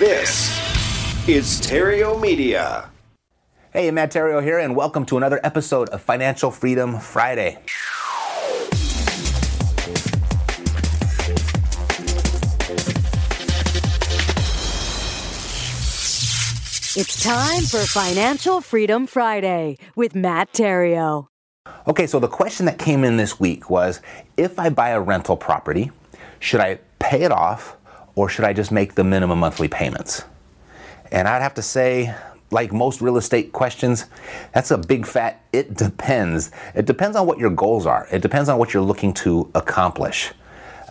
This is Theriault Media. Hey, Matt Theriault here, and welcome to another episode of Financial Freedom Friday. It's time for Financial Freedom Friday with Matt Theriault. Okay, so the question that came in this week was if I buy a rental property, should I pay it off or should I just make the minimum monthly payments? And I'd have to say, like most real estate questions, that's a big fat it depends. It depends on what your goals are, it depends on what you're looking to accomplish.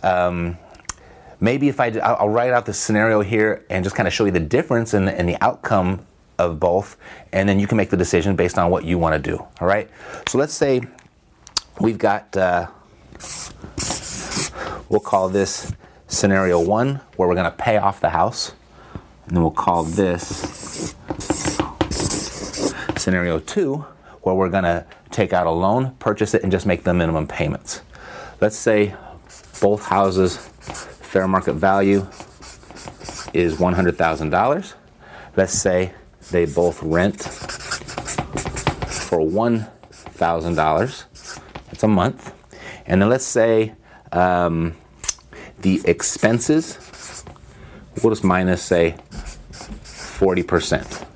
Um, maybe if I, I'll write out the scenario here and just kind of show you the difference in, in the outcome of both, and then you can make the decision based on what you want to do. All right. So let's say we've got, uh, we'll call this scenario one, where we're going to pay off the house, and then we'll call this scenario two, where we're going to take out a loan, purchase it, and just make the minimum payments. Let's say both houses fair market value is $100,000. Let's say they both rent for $1,000. That's a month. And then let's say um, the expenses, we'll just minus, say, 40%.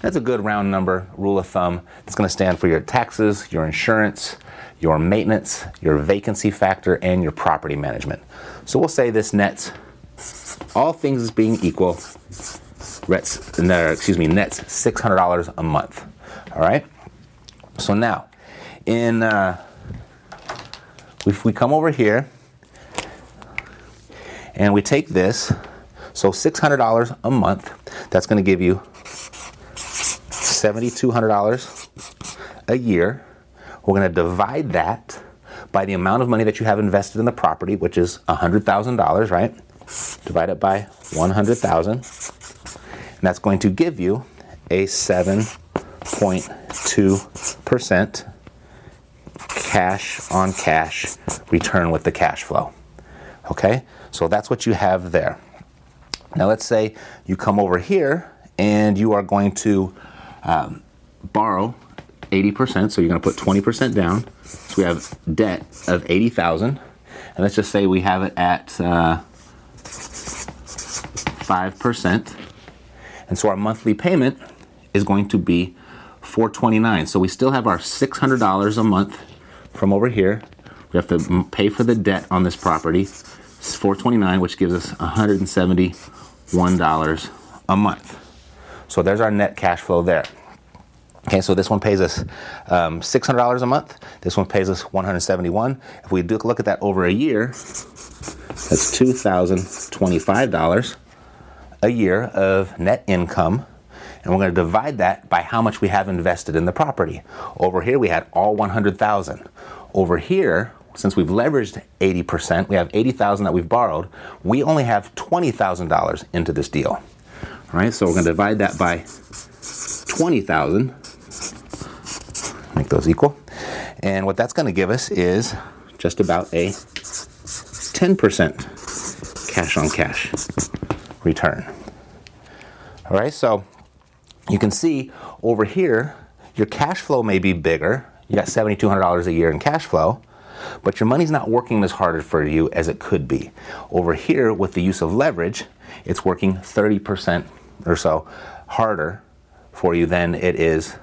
That's a good round number, rule of thumb. It's going to stand for your taxes, your insurance, your maintenance, your vacancy factor, and your property management. So we'll say this nets, all things being equal, nets, excuse me, nets $600 a month. All right? So now, in uh, if we come over here and we take this, so $600 a month, that's going to give you $7,200 a year. We're going to divide that by the amount of money that you have invested in the property, which is $100,000, right? Divide it by 100,000. And that's going to give you a 7.2% cash on cash return with the cash flow. Okay? So that's what you have there. Now let's say you come over here and you are going to um, borrow 80%, so you're going to put 20% down. So we have debt of 80,000. And let's just say we have it at uh, 5%. And so our monthly payment is going to be 429. So we still have our $600 a month from over here. We have to pay for the debt on this property. It's 429, which gives us $171 a month. So there's our net cash flow there. Okay, so this one pays us um, $600 a month. This one pays us 171. If we do look at that over a year, that's $2,025 a year of net income. And we're going to divide that by how much we have invested in the property. Over here, we had all 100,000. Over here, since we've leveraged 80%, we have 80,000 that we've borrowed. We only have $20,000 into this deal. All right, so we're going to divide that by 20,000 make those equal. And what that's going to give us is just about a 10% cash on cash return. All right, so you can see over here, your cash flow may be bigger. You got $7,200 a year in cash flow, but your money's not working as hard for you as it could be. Over here, with the use of leverage, it's working 30% or so harder for you than it is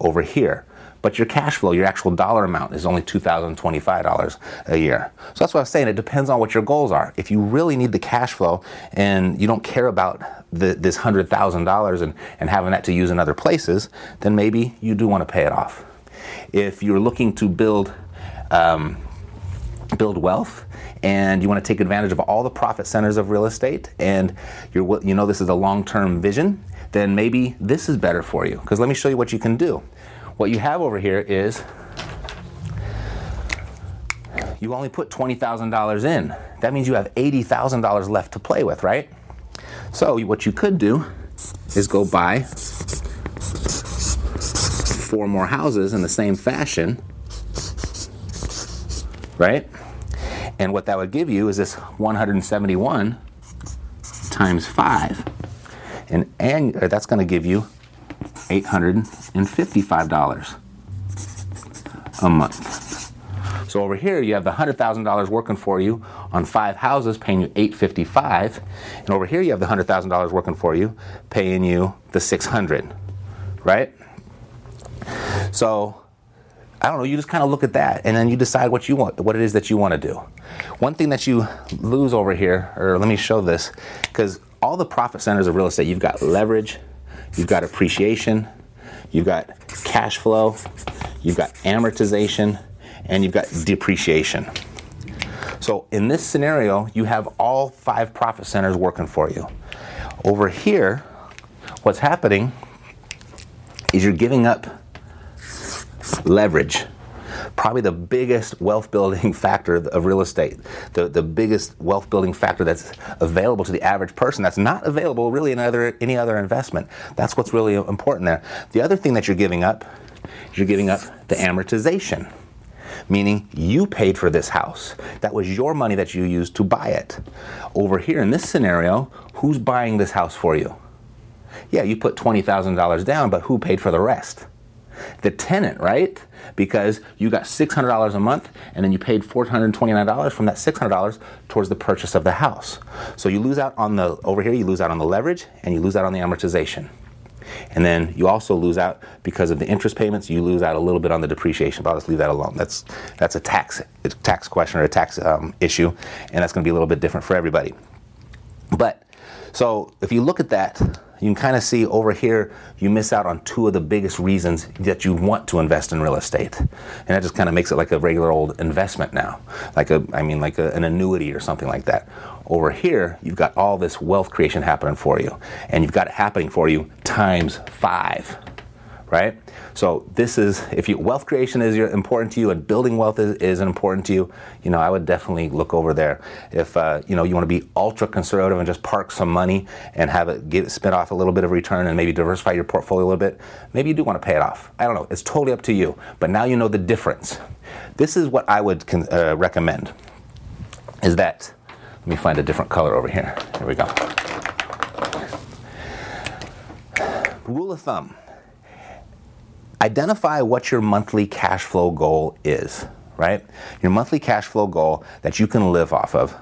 over here but your cash flow, your actual dollar amount, is only $2,025 a year. So that's what I was saying. It depends on what your goals are. If you really need the cash flow and you don't care about the, this $100,000 and, and having that to use in other places, then maybe you do want to pay it off. If you're looking to build um, build wealth and you want to take advantage of all the profit centers of real estate and you're you know this is a long-term vision, then maybe this is better for you. Because let me show you what you can do. What you have over here is you only put $20,000 in. That means you have $80,000 left to play with, right? So what you could do is go buy four more houses in the same fashion, right? And what that would give you is this 171 times 5. And, and uh, that's going to give you $855 a month. So over here you have the $100,000 working for you on five houses paying you 855 and over here you have the $100,000 working for you paying you the 600, right? So I don't know, you just kind of look at that and then you decide what you want, what it is that you want to do. One thing that you lose over here, or let me show this, because all the profit centers of real estate, you've got leverage, you've got appreciation, you've got cash flow, you've got amortization, and you've got depreciation. So in this scenario, you have all five profit centers working for you. Over here, what's happening is you're giving up leverage. Probably the biggest wealth building factor of real estate, the, the biggest wealth building factor that's available to the average person that's not available really in other, any other investment. That's what's really important there. The other thing that you're giving up you're giving up the amortization meaning you paid for this house. That was your money that you used to buy it. Over here in this scenario, who's buying this house for you? Yeah, you put $20,000 down, but who paid for the rest? The tenant, right? Because you got $600 a month and then you paid $429 from that $600 towards the purchase of the house. So you lose out on the, over here, you lose out on the leverage and you lose out on the amortization. And then you also lose out because of the interest payments. You lose out a little bit on the depreciation, but I'll just leave that alone. That's that's a tax tax question or a tax um, issue, and that's going to be a little bit different for everybody. But so if you look at that, you can kind of see over here you miss out on two of the biggest reasons that you want to invest in real estate. And that just kind of makes it like a regular old investment now. Like a I mean like a, an annuity or something like that. Over here, you've got all this wealth creation happening for you. And you've got it happening for you times 5 right? So this is if you wealth creation is important to you and building wealth is, is important to you, you know I would definitely look over there. If uh, you know you want to be ultra conservative and just park some money and have it get spin off a little bit of return and maybe diversify your portfolio a little bit, maybe you do want to pay it off. I don't know. It's totally up to you. But now you know the difference. This is what I would con- uh, recommend. Is that let me find a different color over here. Here we go. Rule of thumb identify what your monthly cash flow goal is, right? Your monthly cash flow goal that you can live off of.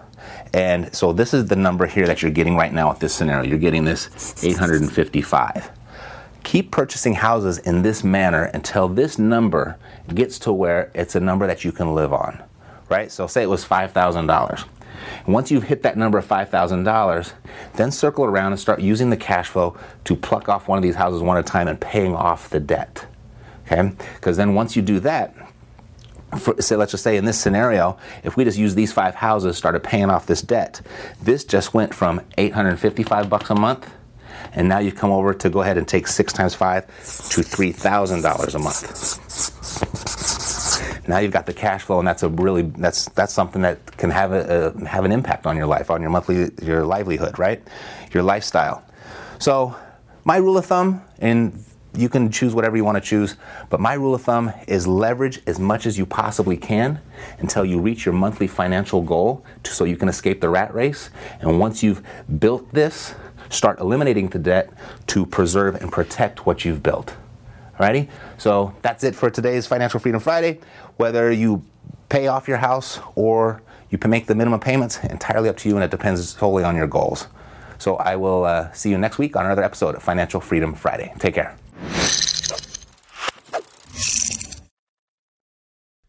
And so this is the number here that you're getting right now with this scenario. You're getting this 855. Keep purchasing houses in this manner until this number gets to where it's a number that you can live on, right? So say it was $5,000. Once you've hit that number of $5,000, then circle around and start using the cash flow to pluck off one of these houses one at a time and paying off the debt. Okay? Because then once you do that, for, say, let's just say in this scenario, if we just use these five houses, started paying off this debt, this just went from 855 bucks a month, and now you come over to go ahead and take six times five to $3,000 a month. Now you've got the cash flow, and that's a really that's that's something that can have a, a have an impact on your life, on your monthly your livelihood, right? Your lifestyle. So my rule of thumb in you can choose whatever you want to choose, but my rule of thumb is leverage as much as you possibly can until you reach your monthly financial goal to, so you can escape the rat race. And once you've built this, start eliminating the debt to preserve and protect what you've built. Alrighty? So that's it for today's Financial Freedom Friday. Whether you pay off your house or you can make the minimum payments, entirely up to you, and it depends solely on your goals. So I will uh, see you next week on another episode of Financial Freedom Friday. Take care.